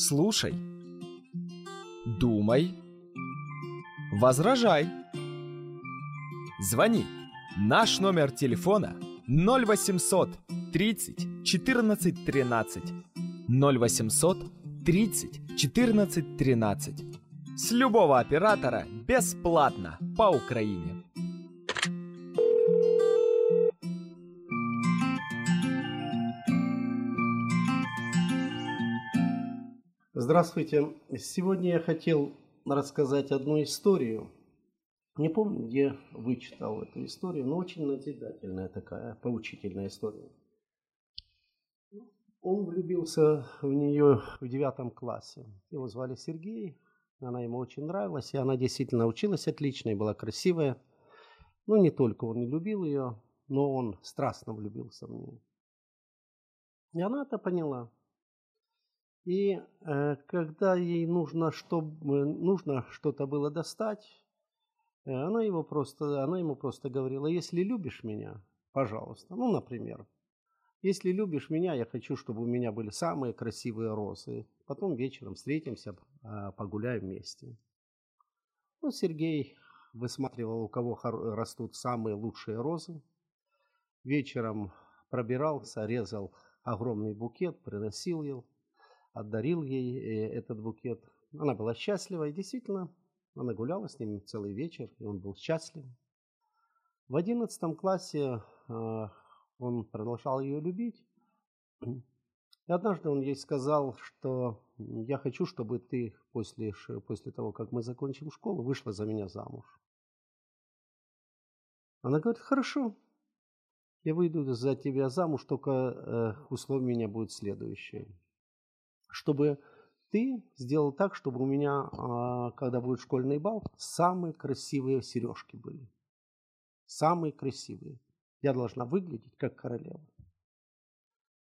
Слушай. Думай. Возражай. Звони. Наш номер телефона 0800 30 14 13. 0800 30 14 13. С любого оператора бесплатно по Украине. Здравствуйте. Сегодня я хотел рассказать одну историю. Не помню, где вычитал эту историю, но очень назидательная такая, поучительная история. Он влюбился в нее в девятом классе. Его звали Сергей, она ему очень нравилась, и она действительно училась отлично и была красивая. Но не только он не любил ее, но он страстно влюбился в нее. И она это поняла. И э, когда ей нужно, чтобы, нужно что-то было достать, э, она, его просто, она ему просто говорила, если любишь меня, пожалуйста. Ну, например, если любишь меня, я хочу, чтобы у меня были самые красивые розы. Потом вечером встретимся, э, погуляем вместе. Ну, Сергей высматривал, у кого растут самые лучшие розы. Вечером пробирался, резал огромный букет, приносил его отдарил ей э, этот букет. Она была счастлива, и действительно, она гуляла с ним целый вечер, и он был счастлив. В одиннадцатом классе э, он продолжал ее любить. И однажды он ей сказал, что я хочу, чтобы ты после, после того, как мы закончим школу, вышла за меня замуж. Она говорит, хорошо, я выйду за тебя замуж, только э, условие меня будет следующее чтобы ты сделал так, чтобы у меня, а, когда будет школьный бал, самые красивые сережки были. Самые красивые. Я должна выглядеть как королева.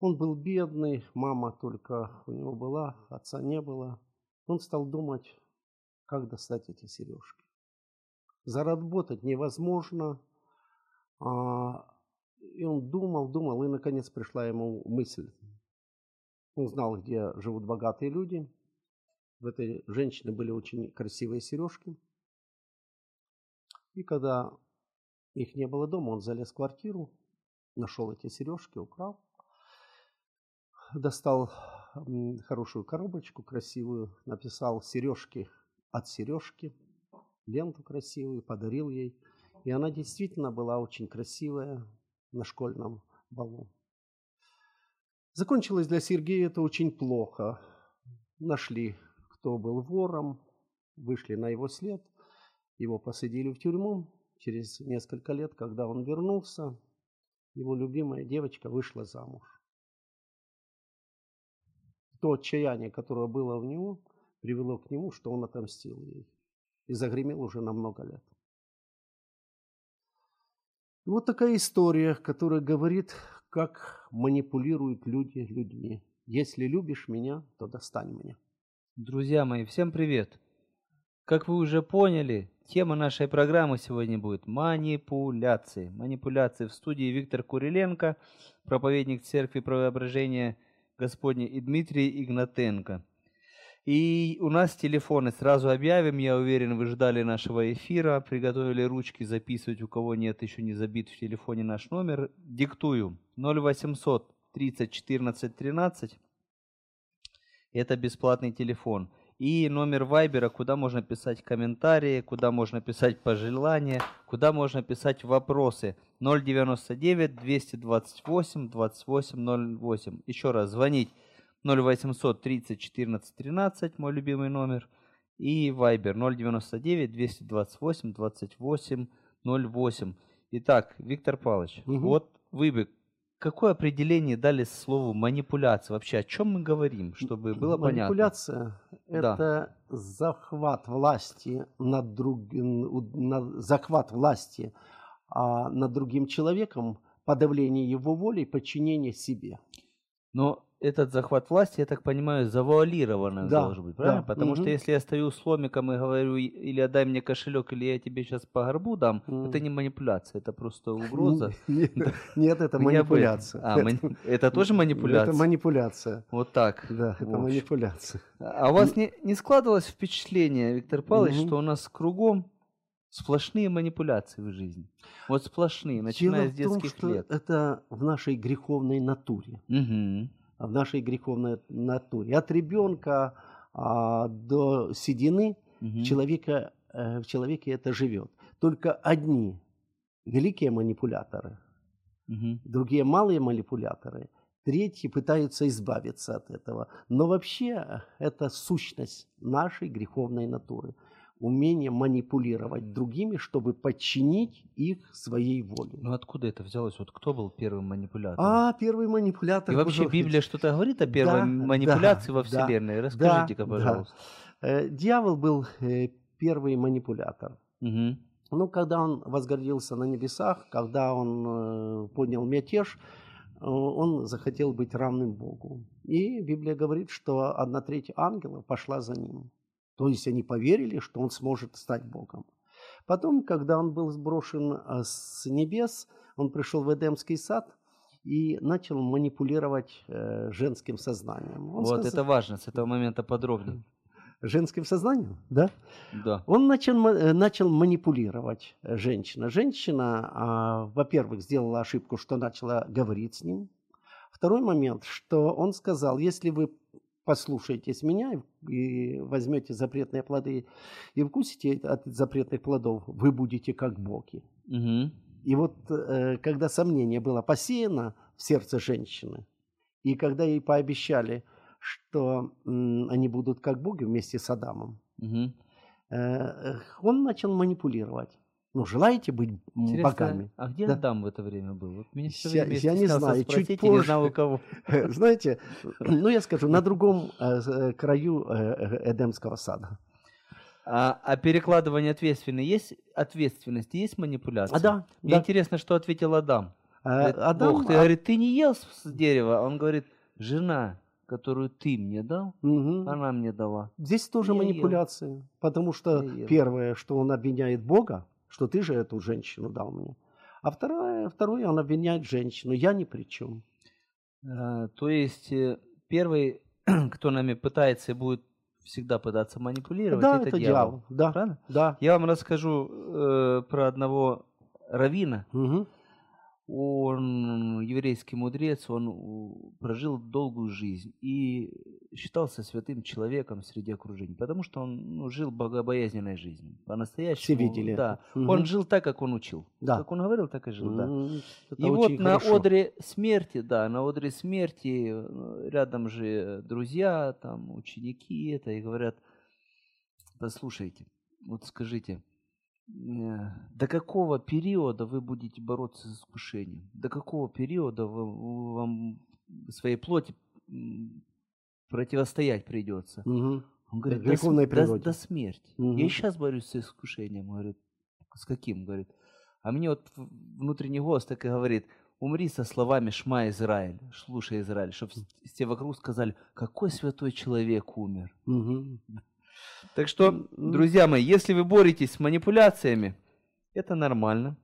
Он был бедный, мама только у него была, отца не было. Он стал думать, как достать эти сережки. Заработать невозможно. А, и он думал, думал, и наконец пришла ему мысль. Он знал, где живут богатые люди. В этой женщине были очень красивые сережки. И когда их не было дома, он залез в квартиру, нашел эти сережки, украл, достал хорошую коробочку красивую, написал сережки от сережки, ленту красивую, подарил ей. И она действительно была очень красивая на школьном балу. Закончилось для Сергея это очень плохо. Нашли, кто был вором, вышли на его след, его посадили в тюрьму. Через несколько лет, когда он вернулся, его любимая девочка вышла замуж. То отчаяние, которое было в него, привело к нему, что он отомстил ей. И загремел уже на много лет. Вот такая история, которая говорит как манипулируют люди людьми. Если любишь меня, то достань меня. Друзья мои, всем привет! Как вы уже поняли, тема нашей программы сегодня будет манипуляции. Манипуляции в студии Виктор Куриленко, проповедник Церкви Преображения Господня и Дмитрий Игнатенко. И у нас телефоны сразу объявим. Я уверен, вы ждали нашего эфира, приготовили ручки записывать. У кого нет, еще не забит в телефоне наш номер. Диктую 0800 30 14 13. Это бесплатный телефон. И номер Вайбера, куда можно писать комментарии, куда можно писать пожелания, куда можно писать вопросы. 099 228 2808. Еще раз звонить 0800 30 14 13, мой любимый номер, и Viber 099 228 28 08. Итак, Виктор Павлович, угу. вот вы бы какое определение дали слову манипуляция? Вообще, о чем мы говорим, чтобы было манипуляция понятно? Манипуляция – это захват власти над другим, захват власти а, над другим человеком, подавление его воли и подчинение себе. Но этот захват власти, я так понимаю, завуалированным Да, должен быть, правильно? да, Потому что мгм. если я стою с ломиком и говорю, или отдай мне кошелек, или я тебе сейчас по горбу дам, Мгм. это не манипуляция, это просто угроза. Нет, нет, это манипуляция. А, мани- это тоже манипуляция? Это манипуляция. Вот так. Да, это манипуляция. А у вас не, не складывалось впечатление, Виктор Павлович, что у нас кругом сплошные манипуляции в жизни? Вот сплошные, начиная Дело с в том, детских что лет. это в нашей греховной натуре. В нашей греховной натуре. От ребенка а, до седины Мгм. человека, э, в человеке это живет. Только одни великие манипуляторы, Мгм. другие малые манипуляторы, третьи пытаются избавиться от этого. Но вообще это сущность нашей греховной натуры. Умение манипулировать другими, чтобы подчинить их своей воле. Ну откуда это взялось? Вот кто был первым манипулятором? А первый манипулятор... И вообще Библия что-то говорит о первой Да, манипуляции да, во да, Вселенной? Расскажите-ка, да. пожалуйста. Э, Дьявол был э, первый манипулятор. Мгм. Ну, когда он возгордился на небесах, когда он э, поднял мятеж, он захотел быть равным Богу. И Библия говорит, что одна треть ангелов пошла за ним. То есть они поверили, что он сможет стать Богом. Потом, когда он был сброшен э, с небес, он пришел в Эдемский сад и начал манипулировать э, женским сознанием. Он Вот сказал- это важно, с этого момента подробнее. Женским сознанием, да? Да. Он начал, э, начал манипулировать женщина. Женщина, а, во-первых, сделала ошибку, что начала говорить с ним. Второй момент, что он сказал, если вы послушаетесь меня и- возьмете запретные плоды и вкусите от запретных плодов, вы будете как боги. Мгм. И вот э, когда сомнение было посеяно в сердце женщины, и когда ей пообещали, что они будут как боги вместе с Адамом, э, он начал манипулировать. Ну, желаете быть Интересно, богами? а где Да. Адам в это время был? Вот меня все Я- время я не знаю, чуть спросить и не знал у позже. кого. Знаете, ну я скажу, на другом э, э, краю э, э, Эдемского сада. А, а перекладывание ответственности есть ответственности, есть манипуляция? А да, Мне да. интересно, что ответил Адам. Э, Говорит, Адам, Бог, ты, а- говорит, ты не ел с дерева? А Он говорит, жена, которую ты мне дал, Мгм. она мне дала. Здесь тоже Я ел. манипуляции, потому что Я ел. первое, что он обвиняет Бога, что ты же эту женщину дал мне. А второе, второе он обвиняет женщину, я ни при чем. А, то есть э, первый, кто нами пытается и будет всегда пытаться манипулировать, Да, это, это дьявол. дьявол. Да, Правильно? да. Я вам расскажу э, про одного равина. Мгм. Он еврейский мудрец, он прожил долгую жизнь и считался святым человеком среди окружения, потому что он ну, жил богобоязненной жизнью. По-настоящему. Все видели Да. Мгм. Он жил так, как он учил. Да. Как он говорил, так и жил, да. Это И вот на хорошо. одре смерти, да, на одре смерти э, рядом же друзья, там ученики это и говорят, послушайте, вот скажите, до какого периода вы будете бороться с искушением? До какого периода вы, вам своей плоти противостоять придется? Мгм. Он говорит, до, до- до смерти. Мгм. Я сейчас борюсь с искушением. Говорит, с каким? Говорит. А мне вот внутренний голос так и говорит, умри со словами «Шма Израиль», «Слушай, Израиль», чтобы все вокруг сказали, какой святой человек умер. Мгм. Так что, друзья мои, если вы боретесь с манипуляциями, это нормально.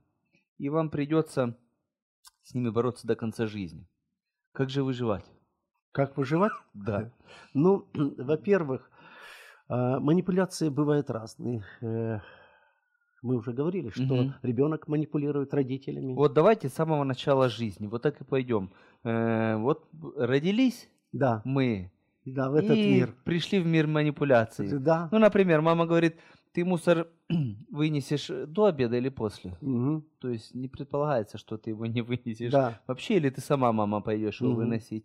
И вам придется с ними бороться до конца жизни. Как же выживать? Как выживать? Да. Ну, во-первых, а, манипуляции бывают разные. Э, Мы уже говорили, что Мгм. ребенок манипулирует родителями. Вот давайте с самого начала жизни, вот так и пойдем. Э, вот родились Да, мы да, в этот и мир. пришли в мир манипуляций. Да. Ну, например, мама говорит, ты мусор вынесешь до обеда или после? Мгм. То есть не предполагается, что ты его не вынесешь. Да. Вообще, или ты сама, мама, пойдешь его Мгм. выносить.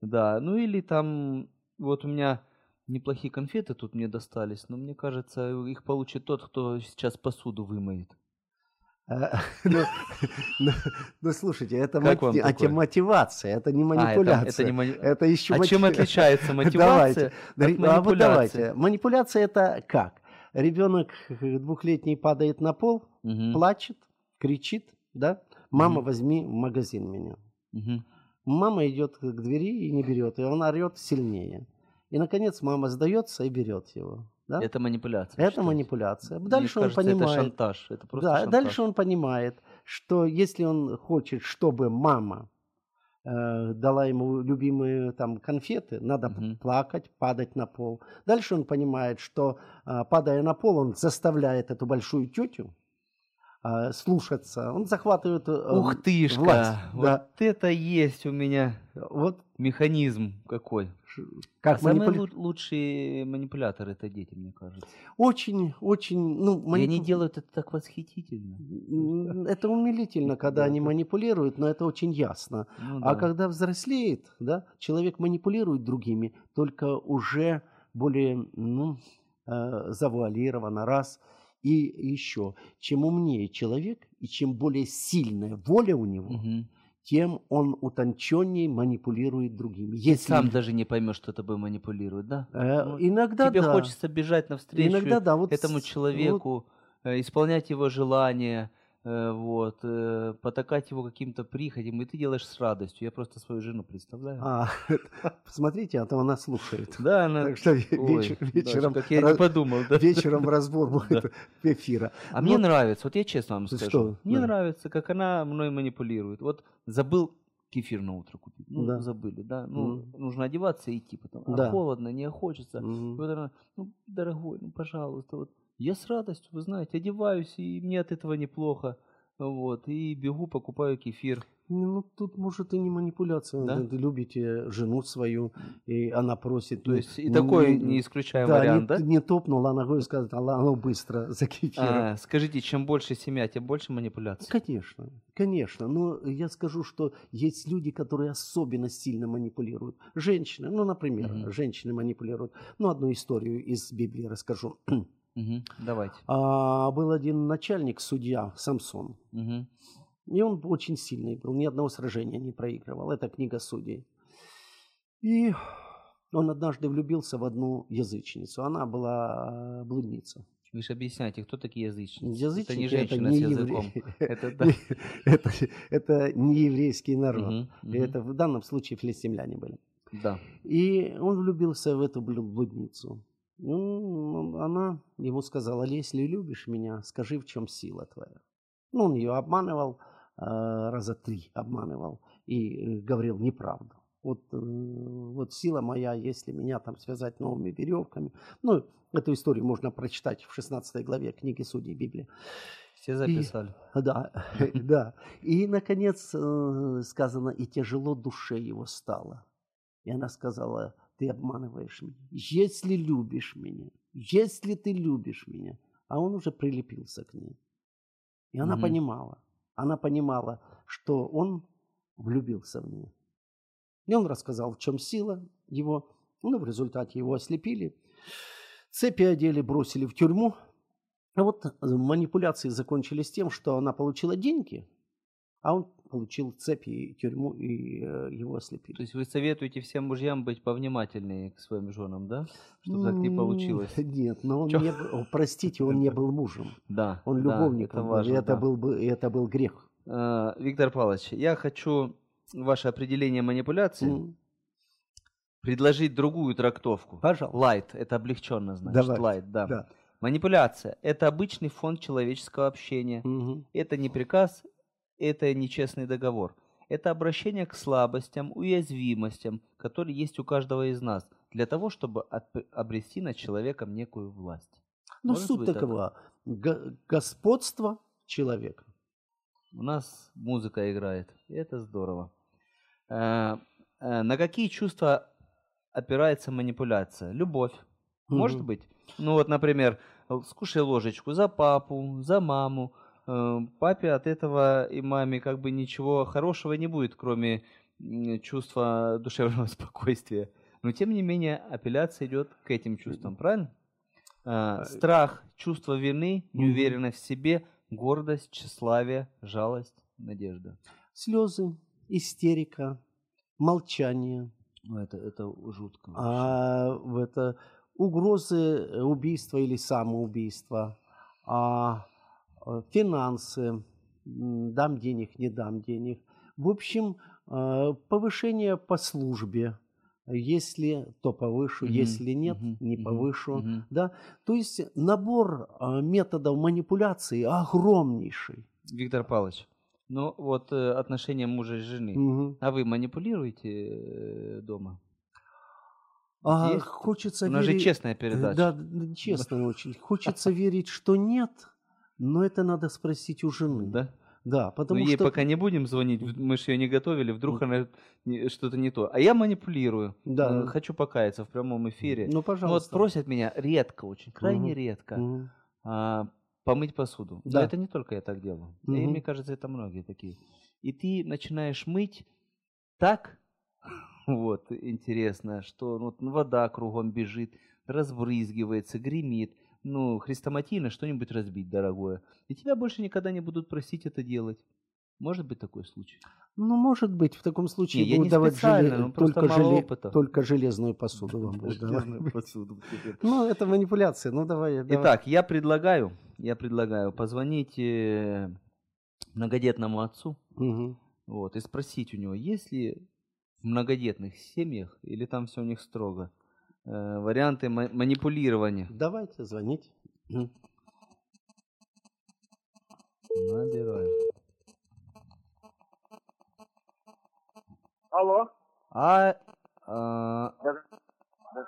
Да, ну или там, вот у меня неплохие конфеты тут мне достались, но мне кажется, их получит тот, кто сейчас посуду вымоет. Ну, ну, ну, слушайте, это а, такое? те- мотивация, это не А, манипуляция. это еще А чем отличается мотивация от Ри- А вот манипуляции? давайте. Манипуляция это как? Ребенок двухлетний падает на пол, плачет, кричит, да? Мама, возьми в магазин меня. Мама идет к двери и не берет, и он орет сильнее. И, наконец, мама сдается и берет его. Да? Это манипуляция. Это манипуляция. Мне Дальше он кажется, понимает. Это шантаж. Это просто да, шантаж. дальше он понимает, что если он хочет, чтобы мама э, дала ему любимые там конфеты, надо Мгм. плакать, падать на пол. Дальше он понимает, что э, падая на пол, он заставляет эту большую тетю э, слушаться. Он захватывает э, Ух тышка, власть. вот Да. это есть у меня Вот механизм какой. как а самые манипуля- лу- лучшие манипуляторы это дети, мне кажется. Очень, очень, ну, И они манипу- делают это так восхитительно. Это умилительно, когда Да, они манипулируют, но это очень ясно. Ну А да. когда взрослеет, да, человек манипулирует другими, только уже более ну, э, завуалированно, раз. И еще, чем умнее человек и чем более сильная воля у него, Мгм. тем он утонченнее манипулирует другими. Ты Если сам даже не поймешь, что тобой манипулирует, да? э, Ну, иногда Тебе да, хочется бежать навстречу иногда да, вот этому человеку, э, исполнять его желания, вот, э, потакать его каким-то прихотям, и ты делаешь с радостью. Я просто свою жену представляю. А, посмотрите, а то она слушает. Да, она... Так что Ой, вечер- да, вечером как я раз- не подумал, да. вечером разбор будет эфира. А мне Вот. нравится, вот я честно вам скажу, что? мне Да. нравится, как она мной манипулирует. Вот забыл кефир на утро купить, ну Да. забыли, да, ну Мгм. нужно одеваться и идти потом, а Да. холодно, не хочется. Мгм. вот она, ну дорогой, ну пожалуйста, вот я с радостью, вы знаете, одеваюсь и мне от этого неплохо, вот и бегу покупаю кефир. Ну, тут, может, и не манипуляция. Да? Вы любите жену свою, и она просит. То ну, есть и ну, такой ну, не исключаем да, вариант, не, да? не топнула ногой и сказать, а ну быстро за кефиром. А, скажите, чем больше семья, тем больше манипуляций. Конечно, конечно. Но я скажу, что есть люди, которые особенно сильно манипулируют. Женщины, ну, например, Мгм. женщины манипулируют. Ну, одну историю из Библии расскажу. Мгм, Давайте. А, был один начальник, судья Самсон. Мгм. И он очень сильный был, ни одного сражения не проигрывал. Это книга судей. И он однажды влюбился в одну язычницу. Она была э, блудница. Вы же объясняете, кто такие язычники? Язычники это не женщина с не языком. евреи. Это да. это, это не еврейский народ. И мгм. Это в данном случае филистимляне были. Да. И он влюбился в эту блудницу. Ну, она ему сказала, если любишь меня, скажи, в чем сила твоя. Ну, он ее обманывал, э, раза три обманывал и э, говорил неправду. Вот, э, вот сила моя, если меня там связать новыми веревками. Ну, эту историю можно прочитать в 16 главе книги Судей Библии. Все записали. Да, да. И, наконец, э, сказано, и тяжело душе его стало. И она сказала, ты обманываешь меня. Если любишь меня, если ты любишь меня. А он уже прилепился к ней. И она Мгм. понимала, она понимала, что он влюбился в нее. И он рассказал, в чем сила его. Ну, в результате его ослепили. Цепи одели, бросили в тюрьму. А вот э, манипуляции закончились тем, что она получила деньги, а он получил цепи и тюрьму, и э, его ослепили. То есть вы советуете всем мужьям быть повнимательнее к своим женам, да? Чтобы так не получилось. Нет, но он Чё? не был, простите, он не был мужем. Да. Он да, любовником это важно. и это, да. был, это был грех. А, Виктор Павлович, я хочу ваше определение манипуляции М, предложить другую трактовку. Пожалуйста. Light, это облегченно значит. Давайте, light, да. да. Манипуляция – это обычный фон человеческого общения. Мгм. Это не приказ, это нечестный договор. Это обращение к слабостям, уязвимостям, которые есть у каждого из нас, для того, чтобы обрести над человеком некую власть. Ну, Может суть такова. Го- господство человека. У нас музыка играет, и это здорово. Э, э, На какие чувства опирается манипуляция? Любовь. Может Мгм. быть? Ну вот, например, скушай ложечку за папу, за маму. Э, Папе от этого и маме как бы ничего хорошего не будет, кроме чувства душевного спокойствия. Но тем не менее апелляция идет к этим чувствам, правильно? Э, Страх, чувство вины, неуверенность в себе, гордость, тщеславие, жалость, надежда. Слезы, истерика, молчание, Ну, это, это жутко. а, это угрозы э, убийства или самоубийства, а, э, финансы, м, дам денег, не дам денег. В общем, А, Повышение по службе. Если то повышу, Мгм, если нет, мгм, не повышу. мгм. Да? То есть набор а, методов манипуляции огромнейший. Виктор Павлович, ну вот э, отношения мужа и жены. Мгм. А вы манипулируете э, дома? А Есть? хочется У нас же верить... честная передача. Да, честно очень. Хочется верить, что нет, но это надо спросить у жены. Да? Да, потому Но ей что... пока не будем звонить, мы же ее не готовили, вдруг она что-то не то. А я манипулирую. Да. Э, Хочу покаяться в прямом эфире. Ну, Ну, вот пожалуйста. просят меня редко очень, крайне Мгм. редко, Мгм. а, помыть посуду. Да. Но это не только я так делаю. И Мгм. мне кажется, это многие такие. И ты начинаешь мыть так, вот, интересно, что ну, вот вода кругом бежит, разбрызгивается, гремит. Ну, хрестоматийно что-нибудь разбить, дорогое. И тебя больше никогда не будут просить это делать. Может быть такой случай? Ну, может быть, в таком случае Не, я не давать желе- ну, только, желе- опыта. только железную посуду вам будут давать. посуду. Ну, это манипуляция. Ну, давай. Итак, я предлагаю, я предлагаю позвонить э, многодетному отцу, вот, и спросить у него, есть ли в многодетных семьях, или там все у них строго, варианты ма- манипулирования. Давайте звонить. Мгм. Набираю. Алло. А, а,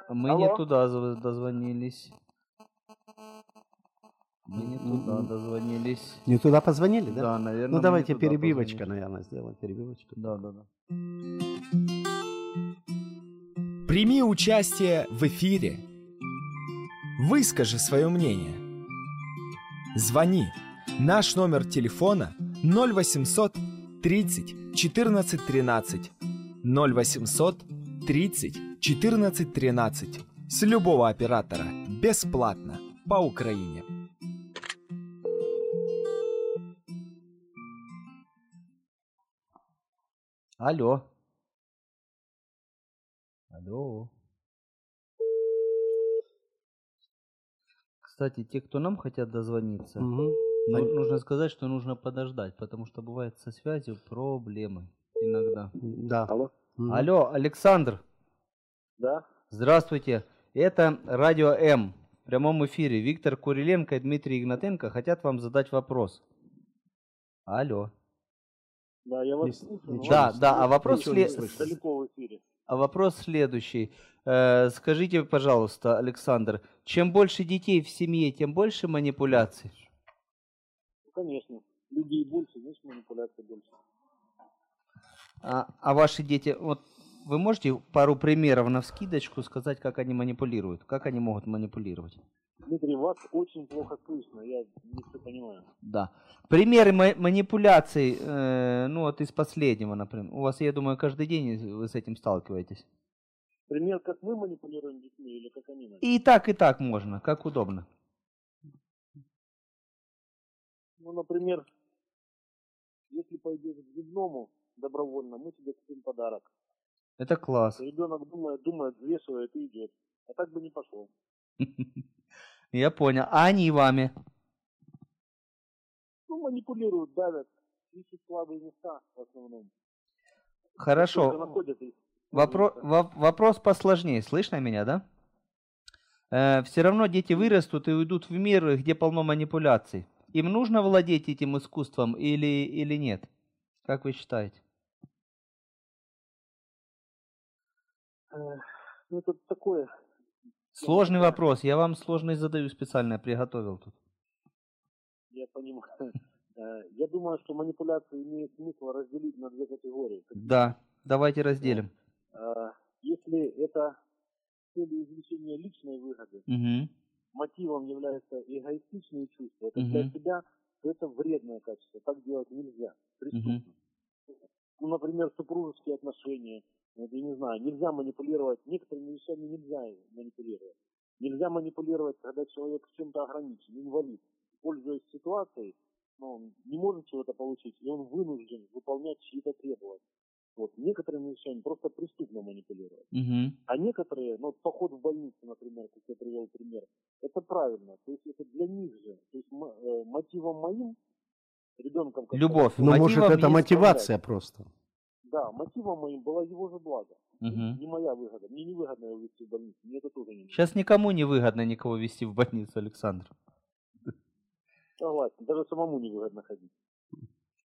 мы Алло. не туда зв- дозвонились. Мы не туда М-м. дозвонились. Не туда позвонили, да? Да, наверное. Ну, давайте перебивочка, позвонили. наверное, сделаем. Перебивочку. Да, да, да. Прими участие в эфире. Выскажи свое мнение. Звони. Наш номер телефона 0800 30 14 13. 0800 30 14 13. С любого оператора. Бесплатно. По Украине. Алло. Алло. Кстати, те, кто нам хотят дозвониться, Мгм. ну, Они- нужно сказать, что нужно подождать, потому что бывает со связью проблемы иногда. Да. Алло. Алло, Александр, Да. здравствуйте. Это Радио М. В прямом эфире Виктор Куриленко и Дмитрий Игнатенко хотят вам задать вопрос. Алло. Да, я вас Не- слушаю. Да, да, а вопрос Ничего не далеко в эфире. А вопрос следующий. Э, скажите, пожалуйста, Александр, чем больше детей в семье, тем больше манипуляций? Конечно. Людей больше, значит манипуляций больше. А, а ваши дети, вот вы можете пару примеров на вскидочку сказать, как они манипулируют? Как они могут манипулировать? Дмитрий, вас очень плохо слышно, я не все понимаю. Да. Примеры ма- манипуляций, э, ну вот из последнего, например. У вас, я думаю, каждый день вы с этим сталкиваетесь. Пример, как мы манипулируем детьми или как они нас? И так, и так можно, как удобно. Ну, например, если пойдешь к зубному добровольно, мы тебе купим подарок. Это класс. Ребенок думает, думает, взвешивает и идет. А так бы не пошел. Я понял. А они вами? Ну, манипулируют, давят, ищут слабые места в основном. Хорошо. Вопро- во- вопрос посложнее. Слышно меня, да? все равно дети вырастут и уйдут в мир, где полно манипуляций. Им нужно владеть этим искусством или, или нет? Как вы считаете? Э, Ну, это такое. Сложный вопрос. Я вам сложный задаю специально, приготовил тут. Я понимаю. Э, Я думаю, что манипуляции имеет смысл разделить на две категории. Да, давайте разделим. Э, Если это с целью извлечения личной выгоды, Мгм. мотивом являются эгоистичные чувства, это для Мгм. себя, то это вредное качество. Так делать нельзя. Преступно. Ну, например, супружеские отношения. Вот, я не знаю, нельзя манипулировать, некоторыми вещами нельзя манипулировать. Нельзя манипулировать, когда человек чем-то ограничен, инвалид. Пользуясь ситуацией, но он не может чего-то получить, и он вынужден выполнять чьи-то требования. Вот, некоторыми вещами просто преступно манипулировать. Мгм. А некоторые, ну, поход в больницу, например, как я привел пример, это правильно. То есть это для них же. То есть э, мотивом моим, ребенком... Любовь. Ну, может, это мотивация просто. Да, мотивом моим было его же благо. Угу. Не моя выгода. Мне не выгодно его вести в больницу. Мне это тоже не. Сейчас никому не выгодно никого вести в больницу, Александр. Согласен. Даже самому не выгодно ходить.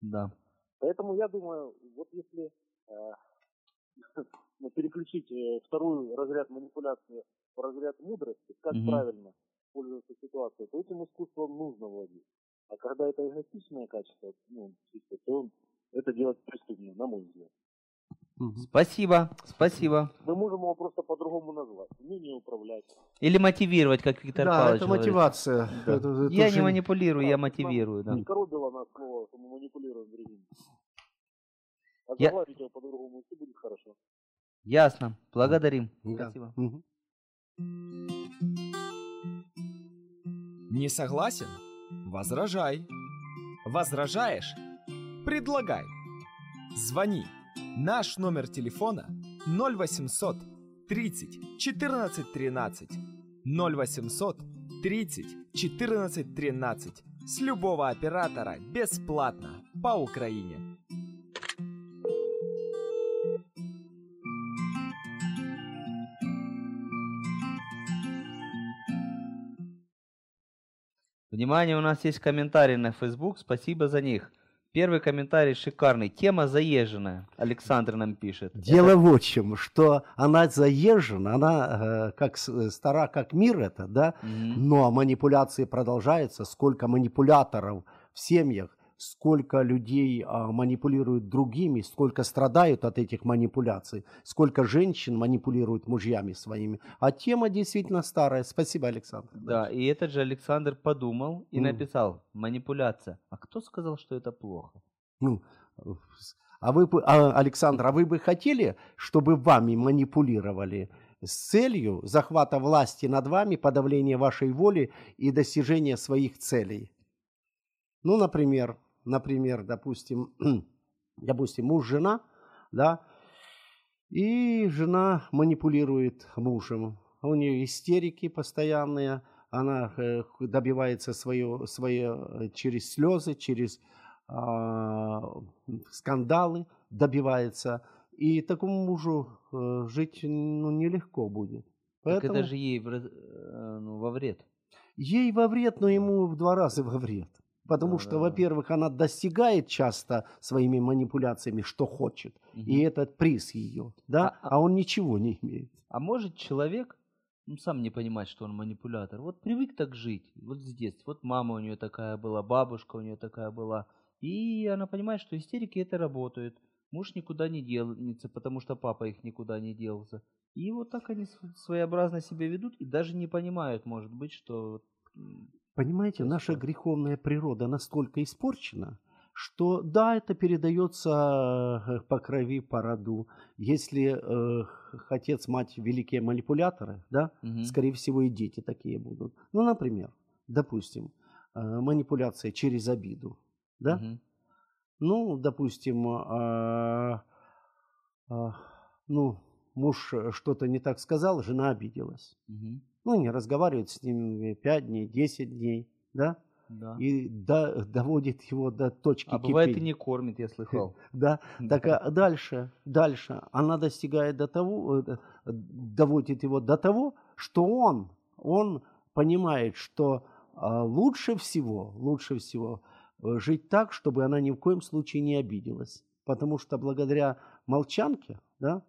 Да. Поэтому я думаю, вот если э, ну, переключить э, второй разряд манипуляции в разряд мудрости, как Мгм. правильно пользоваться ситуацией, то этим искусством нужно владеть. А когда это эгоистичное качество, ну, чисто, то это делать преступно, на мой взгляд. Спасибо, спасибо. Мы можем его просто по-другому назвать. Умение управлять. Или мотивировать, как Виктор Да, Павлович это мотивация. Да. Это- это Я не манипулирую, я Да, мотивирую, да. Не коробило нас слово, что мы манипулируем другими. А Я- его по-другому, все будет хорошо. Ясно. Благодарим. Да. Спасибо. Мгм. Не согласен? Возражай. Возражаешь? Предлагай. Звони. Наш номер телефона 0800 30 14 13. 0800 30 14 13. С любого оператора бесплатно по Украине. Внимание, у нас есть комментарии на Facebook, спасибо за них. Первый комментарий шикарный. Тема заезженная. Александр нам пишет. Дело вот в чем, что она заезжена, она э, как с- стара, как мир это, да, Мгм. но манипуляции продолжаются, сколько манипуляторов в семьях, сколько людей а, манипулируют другими, сколько страдают от этих манипуляций, сколько женщин манипулируют мужьями своими. А тема действительно старая. Спасибо, Александр. Да, и этот же Александр подумал и Мгм. написал манипуляция. А кто сказал, что это плохо? Ну, а вы, а, Александр, а вы бы хотели, чтобы вами манипулировали с целью захвата власти над вами, подавления вашей воли и достижения своих целей? Ну, например, например, допустим, допустим, муж, жена, да, и жена манипулирует мужем. У нее истерики постоянные, она э, добивается свое, свое э, через слезы, через а, скандалы добивается. И такому мужу э, жить ну, нелегко будет. Так Поэтому это же ей в э, ну, во вред. ей во вред, но ему в два раза во вред. Потому что, во-первых, она достигает часто своими манипуляциями, что хочет. Мгм. И этот приз ее, да, А- а, он ничего не имеет. А может человек ну, сам не понимать, что он манипулятор. Вот привык так жить, вот с детства. Вот мама у нее такая была, бабушка у нее такая была. И она понимает, что истерики это работают. Муж никуда не делается, потому что папа их никуда не делся. И вот так они своеобразно себя ведут и даже не понимают, может быть, что... Понимаете, наша греховная природа настолько испорчена, что да, это передается э, по крови, по роду. Если э, отец, мать великие манипуляторы, да, мгм. скорее всего и дети такие будут. Ну, например, допустим, э, манипуляция через обиду, да? Мгм. Ну, допустим, а, а, ну, муж э, что-то не так сказал, жена обиделась. Мгм. Ну, не разговаривает с ним 5 дней, 10 дней, да? Да. И до- доводит его до точки А бывает и кипения. не кормит, я слыхал. Да, так а дальше, дальше она достигает до того, э, доводит его до того, что он, он понимает, что а, лучше всего, лучше всего э, жить так, чтобы она ни в коем случае не обиделась. Потому что благодаря молчанке, да,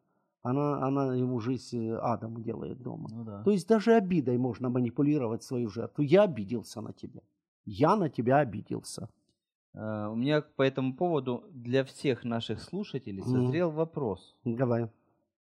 она, она ему жизнь э, адом делает дома. Ну да. То есть даже обидой можно манипулировать свою жертву. Я обиделся на тебя. Я на тебя обиделся. А, У меня по этому поводу для всех наших слушателей созрел вопрос. Давай.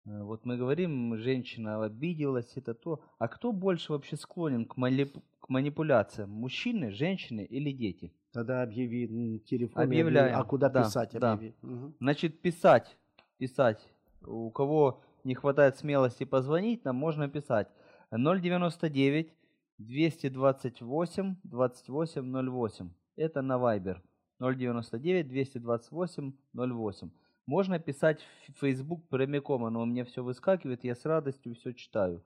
Э, Вот мы говорим, женщина обиделась, это то. А кто больше вообще склонен к, малип- к манипуляциям? Мужчины, женщины или дети? Тогда объяви телефон. Объявляем. объяви. А куда Да, писать да. объяви. Мгм. Значит, писать, писать. У кого не хватает смелости позвонить, нам можно писать. 099 228 2808. Это на Viber. 099 228 08. Можно писать в Facebook прямиком, оно у меня все выскакивает, я с радостью все читаю.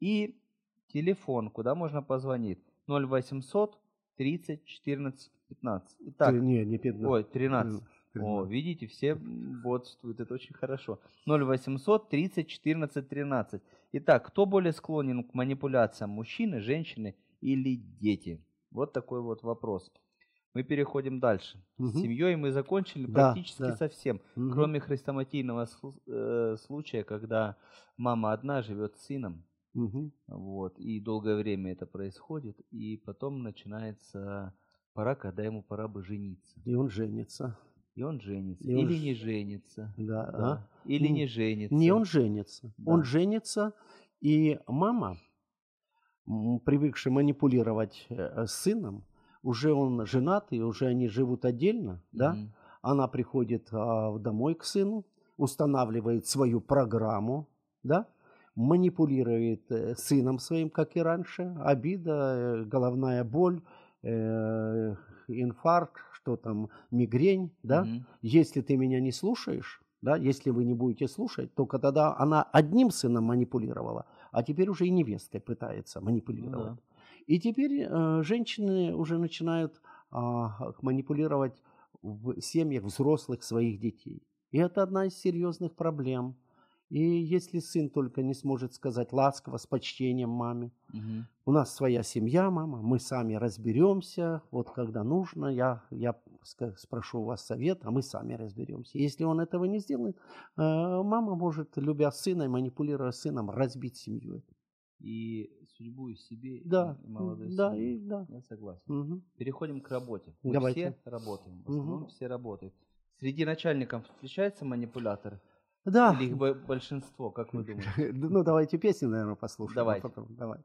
И телефон, куда можно позвонить. 0800 30 14 15. Итак, не, не 15. ой, 13. О, видите, все бодствуют, это очень хорошо. 0800 30 14 13. Итак, кто более склонен к манипуляциям, мужчины, женщины или дети? Вот такой вот вопрос. Мы переходим дальше. Мгм. С семьей мы закончили Да, практически да. совсем. Мгм. Кроме хрестоматийного э, случая, когда мама одна живет с сыном, Мгм. вот, и долгое время это происходит, и потом начинается пора, когда ему пора бы жениться. И он женится. И он женится. И он Или ж- не женится. Да. да. а? Или Ну, не женится. Не он женится. Да. Он женится, и мама, привыкшая манипулировать э, с сыном, уже он женат, и уже они живут отдельно, да? Мгм. Она приходит а, домой к сыну, устанавливает свою программу, да? манипулирует э, сыном своим, как и раньше, обида, э, головная боль, э, инфаркт, что там, мигрень, да? Мгм. если ты меня не слушаешь, да, если вы не будете слушать, только тогда она одним сыном манипулировала, а теперь уже и невесткой пытается манипулировать. Ну да. И теперь э, женщины уже начинают а, манипулировать в семьях взрослых своих детей. И это одна из серьезных проблем. И если сын только не сможет сказать ласково, с почтением маме, Мгм. у нас своя семья, мама, мы сами разберемся, вот когда нужно, я, я спрошу у вас совет, а мы сами разберемся. Если он этого не сделает, э, мама может, любя сына и манипулируя сыном, разбить семью. И судьбу и себе, Да, и молодой да, и да. Я согласен. Мгм. Переходим к работе. Мы Давайте. все работаем. В основном Мгм. все работают. Среди начальников встречаются манипуляторы? Да. Или их большинство, как вы думаете? Ну, давайте песню, наверное, послушаем. а Давайте. потом- давайте.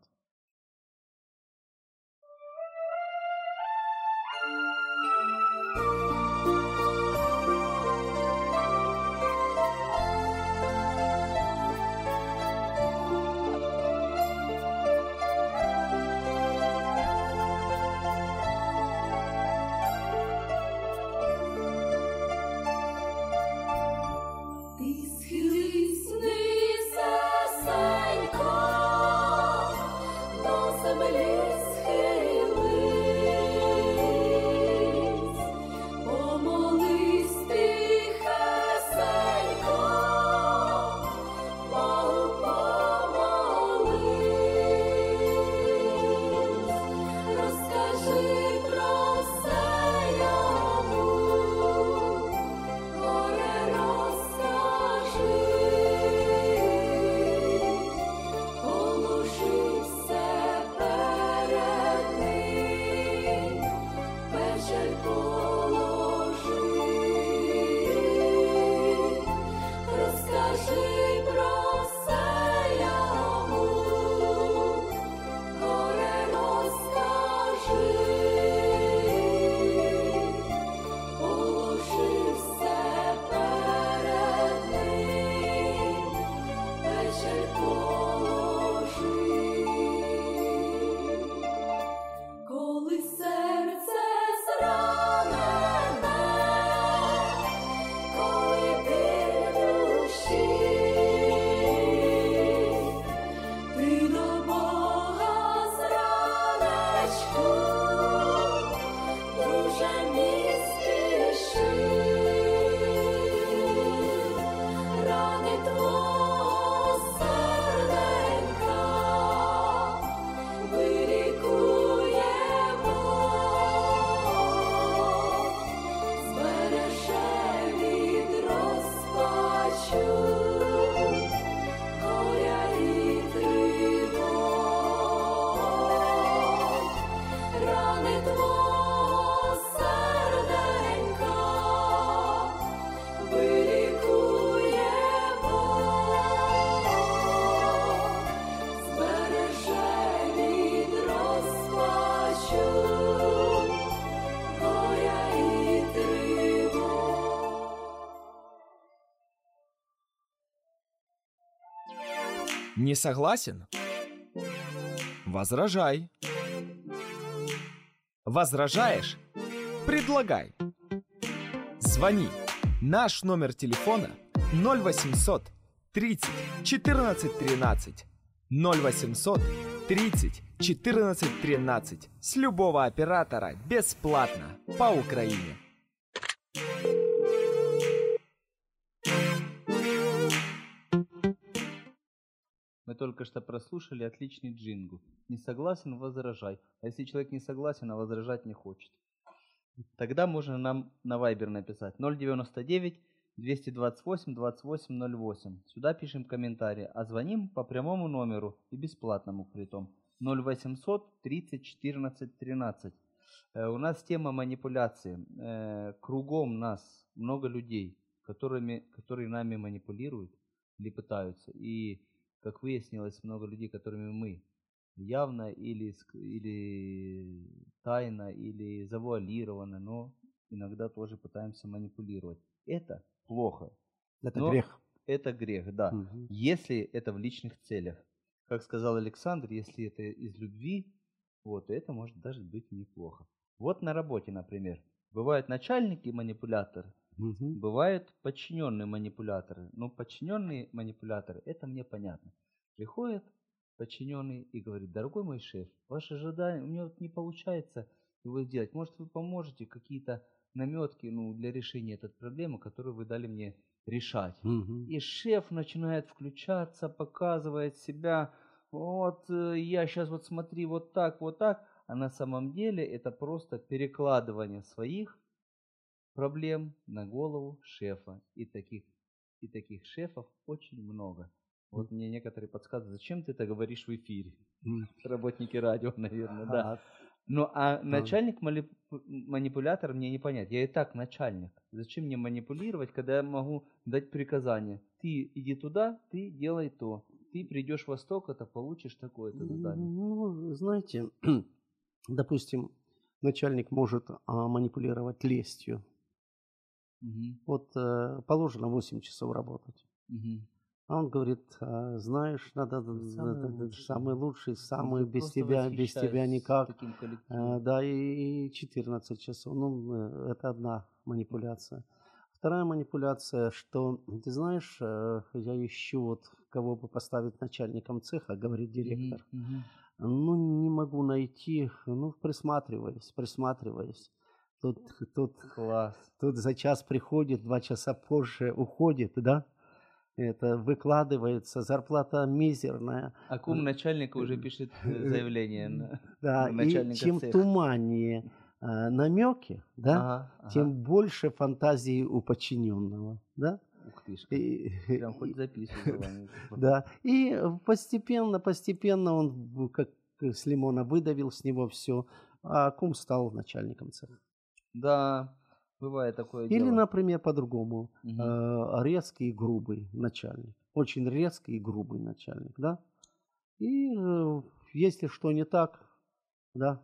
Не согласен? Возражай. Возражаешь? Предлагай. Звони. Наш номер телефона 0800 30 14 13. 0800 30 14 13. С любого оператора бесплатно по Украине. Мы только что прослушали отличный джингл. Не согласен, возражай. А если человек не согласен, а возражать не хочет? Тогда можно нам на Viber написать 099 228 28 08. Сюда пишем комментарии, а звоним по прямому номеру и бесплатному при том 0800 30 14 13. Э, У нас тема манипуляции. Э, Кругом нас много людей, которыми, которые нами манипулируют или пытаются. И, как выяснилось, много людей, которыми мы явно или, или тайно, или завуалированно, но иногда тоже пытаемся манипулировать. Это плохо. Это Но грех. Это грех, да. Мгм. Если это в личных целях. Как сказал Александр, если это из любви, вот, это может даже быть неплохо. Вот на работе, например, бывают начальники манипуляторы, Мгм. бывают подчиненные манипуляторы. Но подчиненные манипуляторы, это мне понятно. Приходит подчиненный и говорит, дорогой мой шеф, ваше ожидание, у меня вот не получается его сделать. Может, вы поможете какие-то наметки ну, для решения этой проблемы, которую вы дали мне решать. Мгм. И шеф начинает включаться, показывает себя. Вот э, я сейчас вот смотри вот так, вот так. А на самом деле это просто перекладывание своих проблем на голову шефа. И таких, и таких шефов очень много. Вот мне некоторые подсказывают, зачем ты это говоришь в эфире? Работники радио, наверное, да. Ну, а начальник манипулятор мне не понять. Я и так начальник. Зачем мне манипулировать, когда я могу дать приказание? Ты иди туда, ты делай то. Ты придешь во столько-то, получишь такое-то задание. Ну, знаете, допустим, начальник может а, манипулировать лестью. Мгм, Вот э, положено 8 часов работать. мгм. А он говорит, «А, знаешь, надо самый лучший, самый лучший, без тебя, без тебя никак. Э. Да, и 14 часов. Ну, э, это одна манипуляция. Вторая манипуляция, что, ты знаешь, э, я ищу вот кого бы поставить начальником цеха, говорит директор. Мгм. Ну, не могу найти, ну, присматриваюсь, присматриваюсь. Тут, тут, Класс. тут за час приходит, два часа позже уходит, да? Это выкладывается, зарплата мизерная. А кум начальника уже пишет э, заявление. на- Да, и чем цеха. туманнее а, намеки, да, Ага, ага. тем больше фантазии у подчиненного, да? Ух ты ж. И, Прям хоть записывай да, и постепенно, постепенно он как с лимона выдавил с него все, а кум стал начальником цеха. Да, бывает такое Или, дело. например, по-другому, Мгм. э, резкий и грубый начальник, очень резкий и грубый начальник, да? И э, если что не так, да,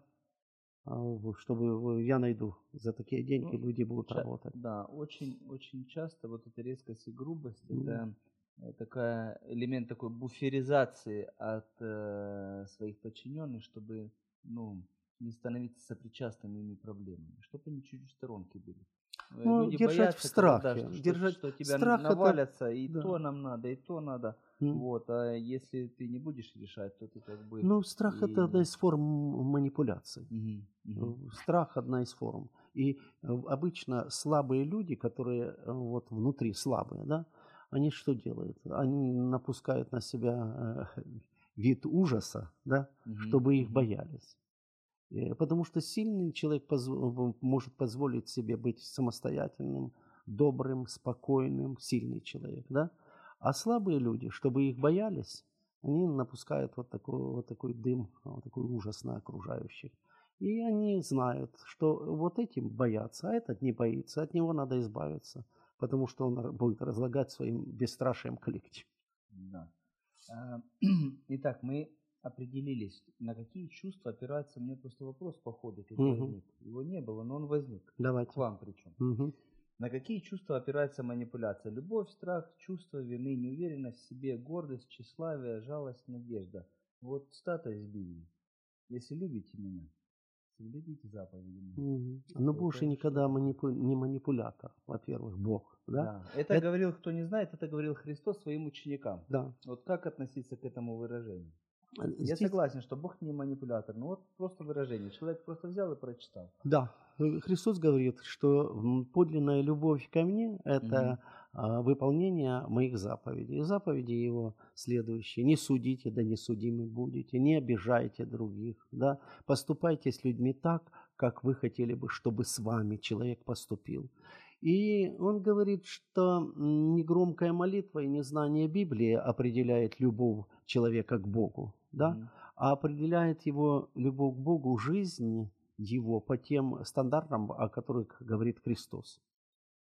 а, чтобы я найду за такие деньги, Ну, люди будут Ча- работать. Да, очень, очень часто вот эта резкость и грубость Мгм. это э, такая элемент такой буферизации от э, своих подчиненных, чтобы ну не становиться сопричастными ими проблемами, чтобы они чуть в сторонке были. Э, Ну, держать в когда, страхе, что, держать- что тебя страх это- навалятся, и да. то нам надо, и то надо. М. Вот, а если ты не будешь решать, то ты как бы. Ну, страх это и- одна из форм манипуляции. Мгм, мгм. Э, Страх одна из форм. И э, обычно слабые люди, которые вот внутри слабые, да, они что делают? Они напускают на себя вид ужаса, да, Мгм, чтобы их боялись. Э, Потому что сильный человек позв- может позволить себе быть самостоятельным, добрым, спокойным, сильный человек, да? А слабые люди, чтобы их боялись, они напускают вот такой, вот такой дым, вот такой ужас на окружающих. И они знают, что вот этим боятся, а этот не боится, от него надо избавиться, потому что он будет разлагать своим бесстрашием коллектив. Да. А, Итак, мы определились, на какие чувства опирается. У меня просто вопрос по ходу тут Мгм. возник. Его не было, но он возник. Давайте. К вам причем. Мгм. На какие чувства опирается манипуляция? Любовь, страх, чувство вины, неуверенность в себе, гордость, тщеславие, жалость, надежда. Вот стата из Библии. Если любите меня, соблюдите заповеди. Мгм. Но Это никогда манипу- не манипулятор, во-первых, Бог, да? Да. Это, Это- говорил, кто не знает, это говорил Христос своим ученикам. Да. Вот как относиться к этому выражению? Я Здесь- согласен, что Бог не манипулятор, но вот просто выражение. Человек просто взял и прочитал. Да, Христос говорит, что подлинная любовь ко мне – это а, выполнения моих заповедей. И заповеди его следующие. Не судите, да не судимы будете, не обижайте других, да, поступайте с людьми так, как вы хотели бы, чтобы с вами человек поступил. И он говорит, что м, не громкая молитва и незнание Библии определяет любовь человека к Богу, да, а определяет его любовь к Богу, жизнь его по тем стандартам, о которых говорит Христос.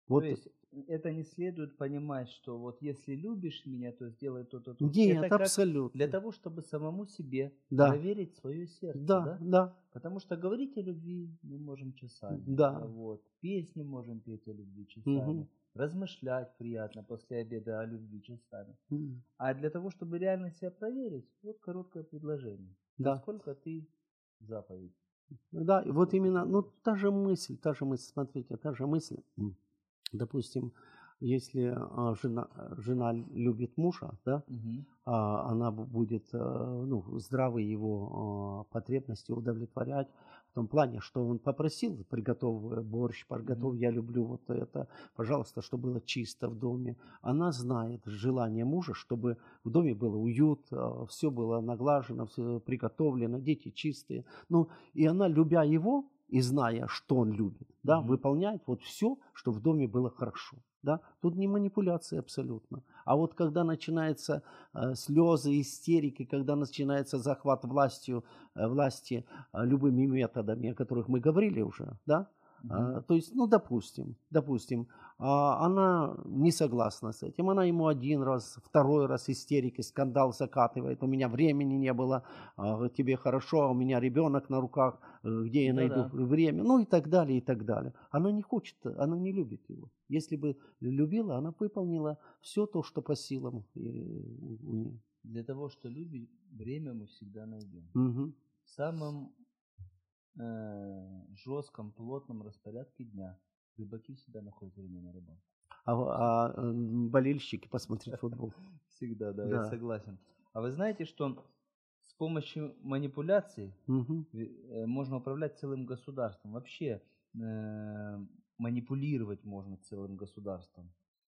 Вот То есть это не следует понимать, что вот если любишь меня, то сделай то-то, то нет, Это абсолютно. для того, чтобы самому себе Да. проверить свое сердце, Да, да? да, Потому что говорить о любви мы можем часами. Да. Вот. Песни можем петь о любви часами. Мгм. Размышлять приятно после обеда о любви часами. М, А для того, чтобы реально себя проверить, вот короткое предложение. да. Насколько ты заповедь? Да, и вот именно, ну, та же мысль, та же мысль, смотрите, та же мысль. М. Допустим, если а, жена, жена любит мужа, да, Мгм. а, она бу- будет э, ну, здравые его а, потребности удовлетворять в том плане, что он попросил, приготовь э, борщ, приготовь, я люблю вот это, пожалуйста, чтобы было чисто в доме. Она знает желание мужа, чтобы в доме было уют, все было наглажено, все приготовлено, дети чистые. Ну, и она, любя его и зная, что он любит, да, Мгм. выполняет вот все, что в доме было хорошо. Да? Тут не манипуляции абсолютно. А вот когда начинаются э, слезы, истерики, когда начинается захват властью, э, власти э, любыми методами, о которых мы говорили уже, да? А, то есть, ну, допустим, допустим, а, она не согласна с этим. Она ему один раз, второй раз истерики, скандал закатывает. У меня времени не было, а, тебе хорошо, а у меня ребенок на руках, э, где я найду Да-да. время, ну и так далее, и так далее. Она не хочет, она не любит его. Если бы любила, она выполнила все то, что по силам э, у- нее. Для того, что любить, время мы всегда найдем. Мгм. В самом э, жестком, плотном распорядке дня рыбаки всегда находят время на рыбалку. А, а, болельщики посмотреть футбол. Всегда, да, Да. я согласен. А вы знаете, что с помощью манипуляций э, можно управлять целым государством? Вообще э, манипулировать можно целым государством.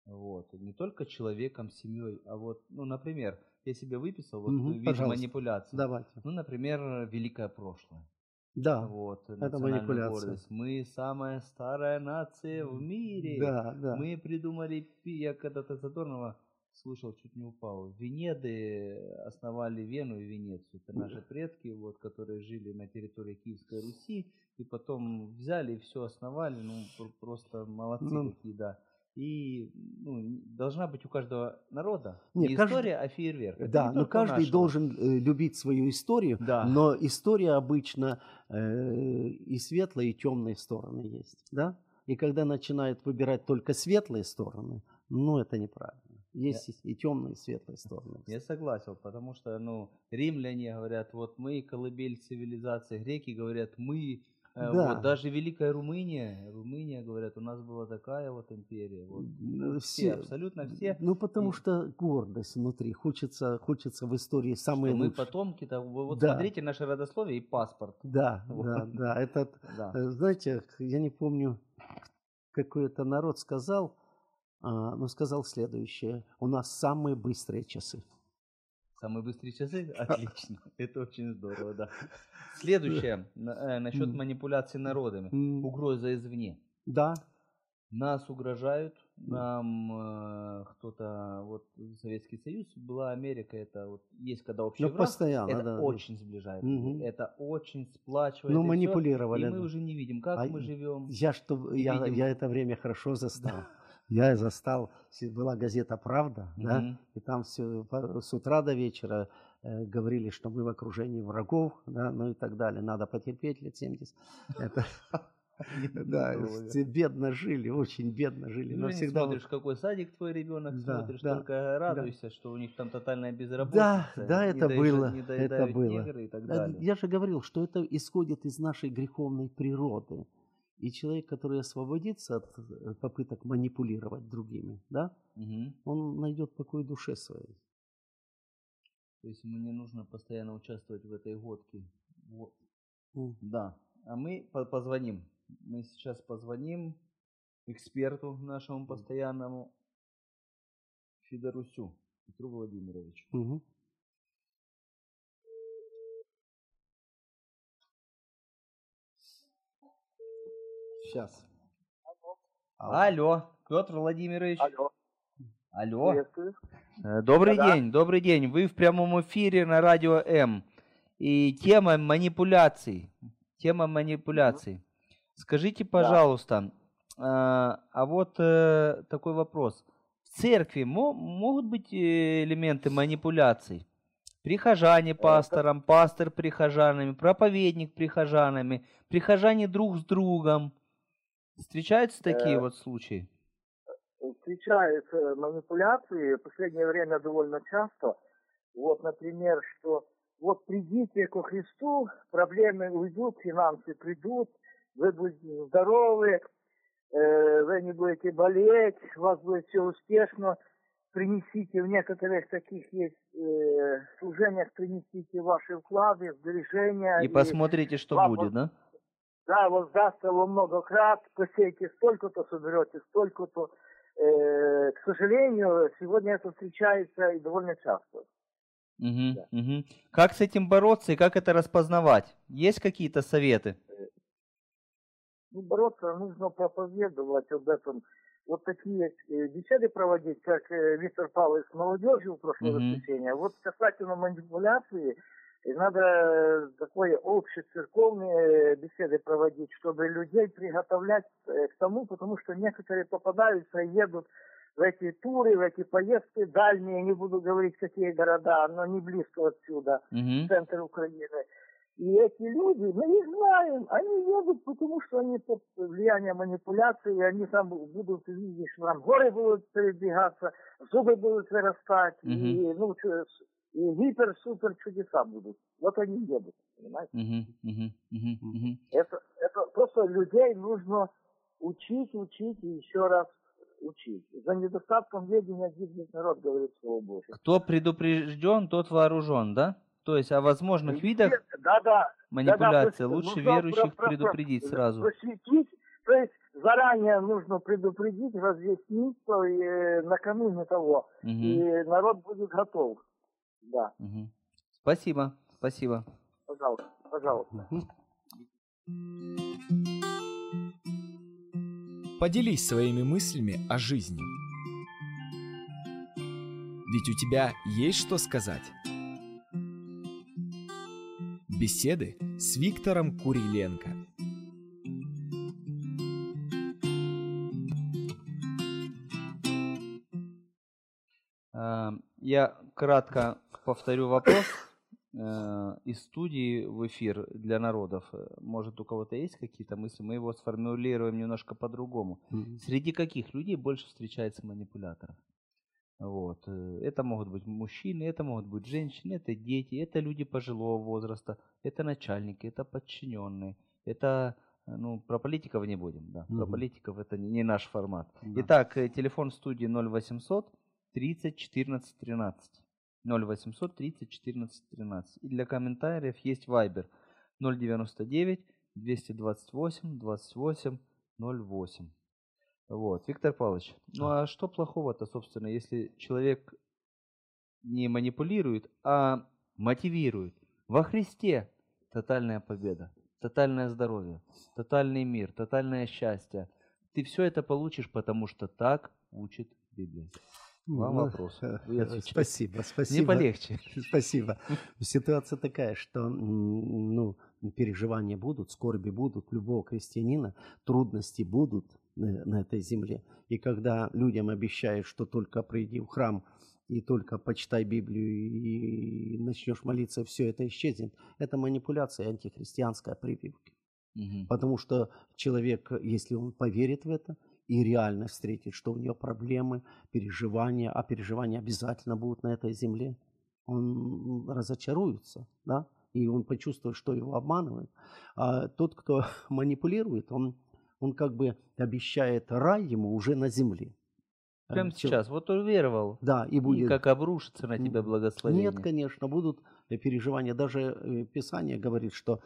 Вот. Не только человеком, семьей, а вот, ну, например, я себе выписал вот Мгм, вид манипуляции. Давайте. Ну, например, великое прошлое. Да, Вот, национальную манипуляция. гордость. Мы самая старая нация в мире. да, да. Мы придумали, я когда-то Задорнова слушал, чуть не упал. Венеды основали Вену и Венецию. Это наши предки, вот, которые жили на территории Киевской Руси, и потом взяли и все основали. Ну, пр- просто молодцы Ну. какие, да. И ну, должна быть у каждого народа Не, не каждый- история, а фейерверк. Это Да, но каждый нашего. должен э, любить свою историю, Да. но история обычно э, и светлые, и темные стороны есть, да? И когда начинают выбирать только светлые стороны, ну это неправильно. Есть и- и темные, и светлые стороны. Я согласен, потому что, ну, римляне говорят, вот мы колыбель цивилизации, греки говорят, мы, Да. вот даже Великая Румыния, Румыния, говорят, у нас была такая вот империя, вот, Ну, все, абсолютно все, Ну, потому И- что гордость внутри. Хочется, хочется в истории самые мы лучшие. потомки, -то, вот Да. смотрите наше родословие и паспорт. Да, Вот. да, да. Этот, Да. э, знаете, я не помню, какой это народ сказал, а, но сказал следующее. У нас самые быстрые часы. Самые быстрые часы? Отлично, это очень здорово, да. Следующее, э, насчет манипуляции народами. Угроза извне. Да, Нас угрожают, нам э, кто-то, вот Советский Союз, была Америка, это вот есть когда общий Ну, враг, постоянно, это да. очень сближает, это очень сплачивает. ну манипулировали. И мы уже не видим, как А мы живем. Я, что, я, видим- я это время хорошо застал. Я застал, была газета «Правда», да, Мгм. и там все с утра до вечера э, говорили, что мы в окружении врагов, да, ну и так далее. Надо потерпеть лет 70. Это, да, бедно жили, очень бедно жили. Не всегда смотришь, какой садик твой ребенок, Да, смотришь, да, только радуйся, что у них там тотальная Да, безработица. да, не это было, это было. Э. Я же говорил, что это исходит из нашей греховной природы. И человек, который освободится от э, попыток манипулировать другими, да, Мгм. он найдет покой душе своей. То есть мне нужно постоянно участвовать в этой годке. Вот. М. Да. А мы по- позвоним. Мы сейчас позвоним эксперту нашему постоянному Федорусю Петру Владимировичу. Мгм. Сейчас. Алло, Петр Владимирович. Алло, Алло. приветствую. Э, Добрый Да-да. день, добрый день. Вы в прямом эфире на радио М. И тема манипуляций. Тема манипуляций. Скажите, пожалуйста, а а вот э, такой вопрос. В церкви мо- могут быть э, элементы манипуляций? Прихожане пастором, пастор прихожанами, проповедник прихожанами, прихожане друг с другом. Встречаются такие Э, вот случаи? встречаются манипуляции в последнее время довольно часто. Вот, например, что вот придите ко Христу, проблемы уйдут, финансы придут, вы будете здоровы, э, вы не будете болеть, у вас будет все успешно. Принесите в некоторых таких есть э, служениях, принесите ваши вклады, сбережения. И посмотрите, что вам будет, да? Да, воздастся во много крат, посеете столько-то, соберете столько-то. Э, к сожалению, сегодня это встречается и довольно часто. Мгм, Да. мгм. Как с этим бороться и как это распознавать? Есть какие-то советы? Ну, бороться нужно проповедовать об этом. Вот такие э, беседы проводить, как э, Виктор Павлович с молодежью в прошлое Мгм. воскресенье. Вот касательно манипуляции, э, надо э, такое общецерковные беседы проводить, чтобы людей приготовлять э, к тому, потому что некоторые попадаются и едут в эти туры, в эти поездки дальние, не буду говорить, какие города, но не близко отсюда. Мгм. центр Украины. И эти люди, мы их знаем, они едут, потому что они под влиянием манипуляции, и они там будут, видишь, там горы будут передвигаться, зубы будут вырастать, и, ну, и гипер-супер чудеса будут. Вот они понимаете? Мгм, мгм, мгм. Это, это просто людей нужно учить, учить и еще раз учить. За недостатком ведения гибнет народ, говорит Слово Божье. Кто предупрежден, тот вооружен, да? То есть о возможных видах Да, да, манипуляции Да-да, лучше нужно верующих про- про- предупредить сразу. Просветить, то есть заранее нужно предупредить, разъяснить, то и, э, накануне того, Мгм, и народ будет готов. Да, мгм. Спасибо, спасибо. пожалуйста, пожалуйста. Мгм. Поделись своими мыслями о жизни. Ведь у тебя есть что сказать. Беседы с Виктором Куриленко. А, Я кратко повторю вопрос э, из студии в эфир для народов. Может, у кого-то есть какие-то мысли? Мы его сформулируем немножко по-другому. Мгм. Среди каких людей больше встречается манипуляторов? Вот. э, Это могут быть мужчины, это могут быть женщины, это дети, это люди пожилого возраста, это начальники, это подчиненные, это, э, ну, про политиков не будем, да, про Мгм. политиков это не, не наш формат. Да. Итак, телефон студии 0800 30 14 13. 0800 30 14 13. И для комментариев есть Viber 099 228 28 08. Вот, Виктор Павлович, ну а что плохого-то, собственно, если человек не манипулирует, а мотивирует? Во Христе тотальная победа, тотальное здоровье, тотальный мир, тотальное счастье. Ты все это получишь, потому что так учит Библия. Вам Ну, вопрос. Вы э, отвечаете. Спасибо, Не спасибо. полегче. Спасибо. Ситуация такая, что ну, переживания будут, скорби будут, любого крестьянина, трудности будут на этой земле. И когда людям обещают, что только приди в храм и только почитай Библию и начнешь молиться, все это исчезнет, это манипуляция антихристианская прививки. Мгм. Потому что человек, если он поверит в это и реально встретит, что у него проблемы, переживания, а переживания обязательно будут на этой земле, он разочаруется, да, и он почувствует, что его обманывают. А тот, кто манипулирует, он, он как бы обещает рай ему уже на земле. Прямо Э, чел- сейчас. Вот уверовал. Да, и И будет... как обрушится на тебя благословение. Нет, конечно, будут э, переживания. Даже э, Писание говорит, что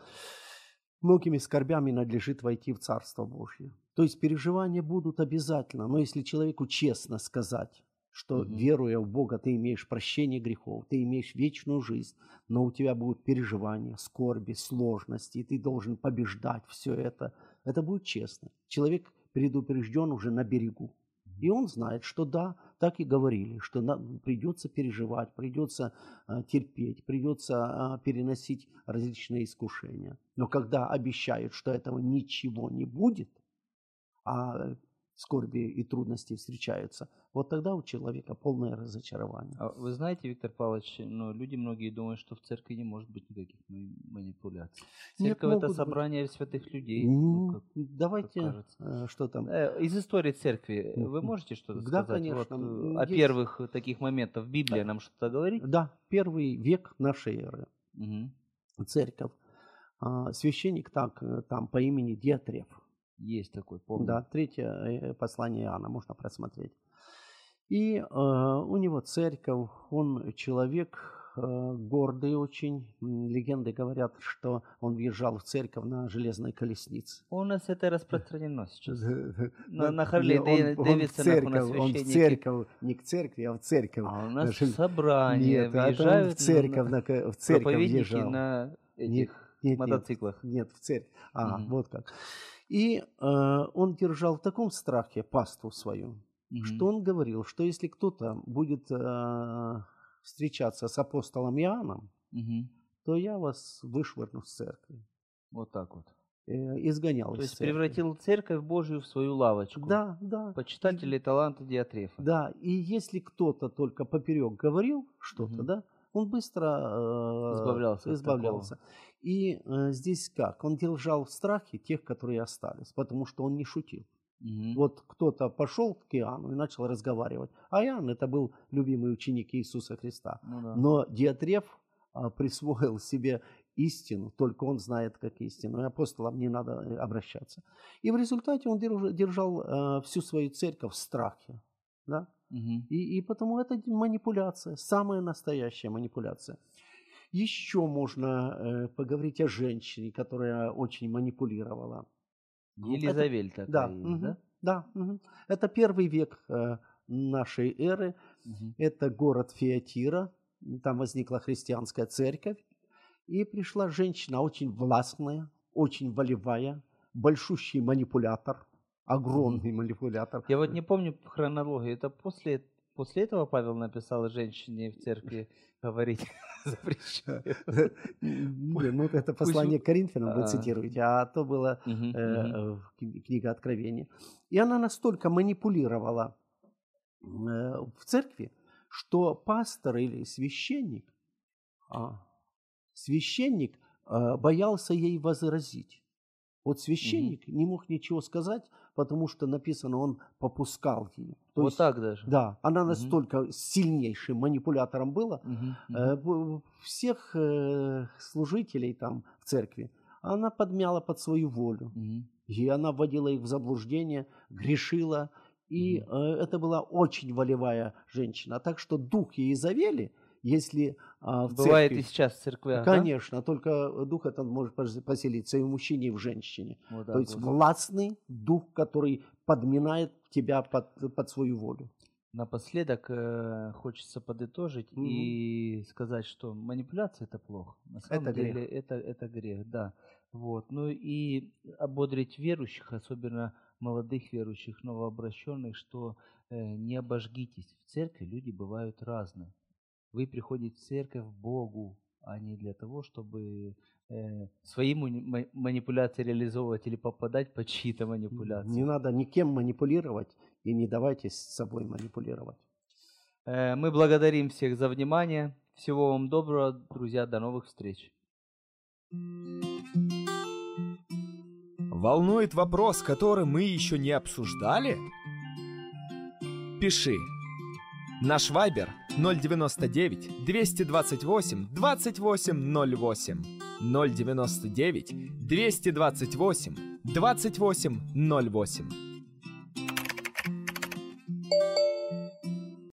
многими скорбями надлежит войти в Царство Божье. То есть переживания будут обязательно, но если человеку честно сказать, что Мгм. веруя в Бога, ты имеешь прощение грехов, ты имеешь вечную жизнь, но у тебя будут переживания, скорби, сложности, и ты должен побеждать все это. Это будет честно. Человек предупрежден уже на берегу. И он знает, что да, так и говорили, что на- придется переживать, придется а, терпеть, придется а, переносить различные искушения. Но когда обещают, что этого ничего не будет, а скорби и трудности встречаются, вот тогда у человека полное разочарование. А вы знаете, Виктор Павлович, ну, люди многие думают, что в церкви не может быть никаких ма- манипуляций. Нет, Церковь это могут быть. собрание святых людей. ну, как- давайте, кажется. э, что там? Э, Из истории церкви вы можете что-то Да, сказать? конечно. Вот, э, о первых таких моментах Библия нам что-то говорит? Да, первый век нашей эры. Мгм. Церковь. А, Священник так, там по имени Диатреф. Есть такой, помню. Да, третье э, послание Иоанна можно просмотреть. И э, у него церковь, он человек э, гордый очень. Легенды говорят, что он въезжал в церковь на железной колеснице. У нас это распространено сейчас. На, на Харли не, он- он в Дэвидсонах у нас церковь, он в священники. церковь, не к церкви, а в церковь. А у нас собрания Нет, а это он въезжают в церковь, на- в церковь въезжал. на этих нет, мотоциклах. Нет, в церковь. А, вот как. И э, он держал в таком страхе паству свою, Мгм. что он говорил, что если кто-то будет э, встречаться с апостолом Иоанном, Мгм. то я вас вышвырну с церкви. Вот так вот. Э, изгонял То есть церкви. превратил церковь Божию в свою лавочку. Да, да. Почитатели таланты Диатрефа. Да, и если кто-то только поперек говорил что-то, Мгм. да, он быстро э, Избавлялся избавлялся. И э, здесь как? Он держал в страхе тех, которые остались, потому что он не шутил. Мгм. Вот кто-то пошел к Иоанну и начал разговаривать. А Иоанн это был любимый ученик Иисуса Христа. Ну да. Но Диатреф а, присвоил себе истину, только он знает как истину, и апостолам не надо э, обращаться. И в результате он держ- держал э, всю свою церковь в страхе. Да? Мгм. И, и потому это манипуляция, самая настоящая манипуляция. Еще можно э, поговорить о женщине, которая очень манипулировала. Ну, это- Елизавель такая Да, мгм, да? да, мгм. это первый век э, нашей эры. Мгм. Это город Фиатира. Там возникла христианская церковь. И пришла женщина очень властная, очень волевая, большущий манипулятор, огромный манипулятор. Я вот не помню хронологию. Это после, после этого Павел написал женщине в церкви говорить запрещаю. Не, Ну, это послание к Коринфянам вы А. цитируете, а то Мгм, э, книга Откровения. И она настолько манипулировала э, в церкви, что пастор или священник, а, священник э, боялся ей возразить. Вот священник не мог ничего сказать, потому что написано, он попускал ее. То Вот есть, так даже. Да, она Мгм. настолько сильнейшим манипулятором была. Э, б- всех э, служителей там в церкви она подмяла под свою волю. Мгм. И она вводила их в заблуждение, грешила. И э, это была очень волевая женщина. Так что дух Иезавели, если а, в Бывает церкви... и сейчас в церквях, да? Конечно, только дух этот может пос- поселиться и в мужчине, и в женщине. Вот То есть вот. властный дух, который подминает тебя под, под свою волю. Напоследок э, хочется подытожить Мгм. и сказать, что манипуляция это плохо. На самом Это грех. деле это, это грех, да. Вот. Ну и ободрить верующих, особенно молодых верующих, новообращенных, что э, не обожгитесь. В церкви люди бывают разные. Вы приходите в церковь Богу, а не для того, чтобы э, свои мани- ма- манипуляции реализовывать или попадать под чьи-то манипуляции. Не надо никем манипулировать и не давайте с собой манипулировать. Э, Мы благодарим всех за внимание. Всего вам доброго, друзья. До новых встреч. Волнует вопрос, который мы еще не обсуждали? Пиши. Наш вайбер 099 228 2808 099 228 2808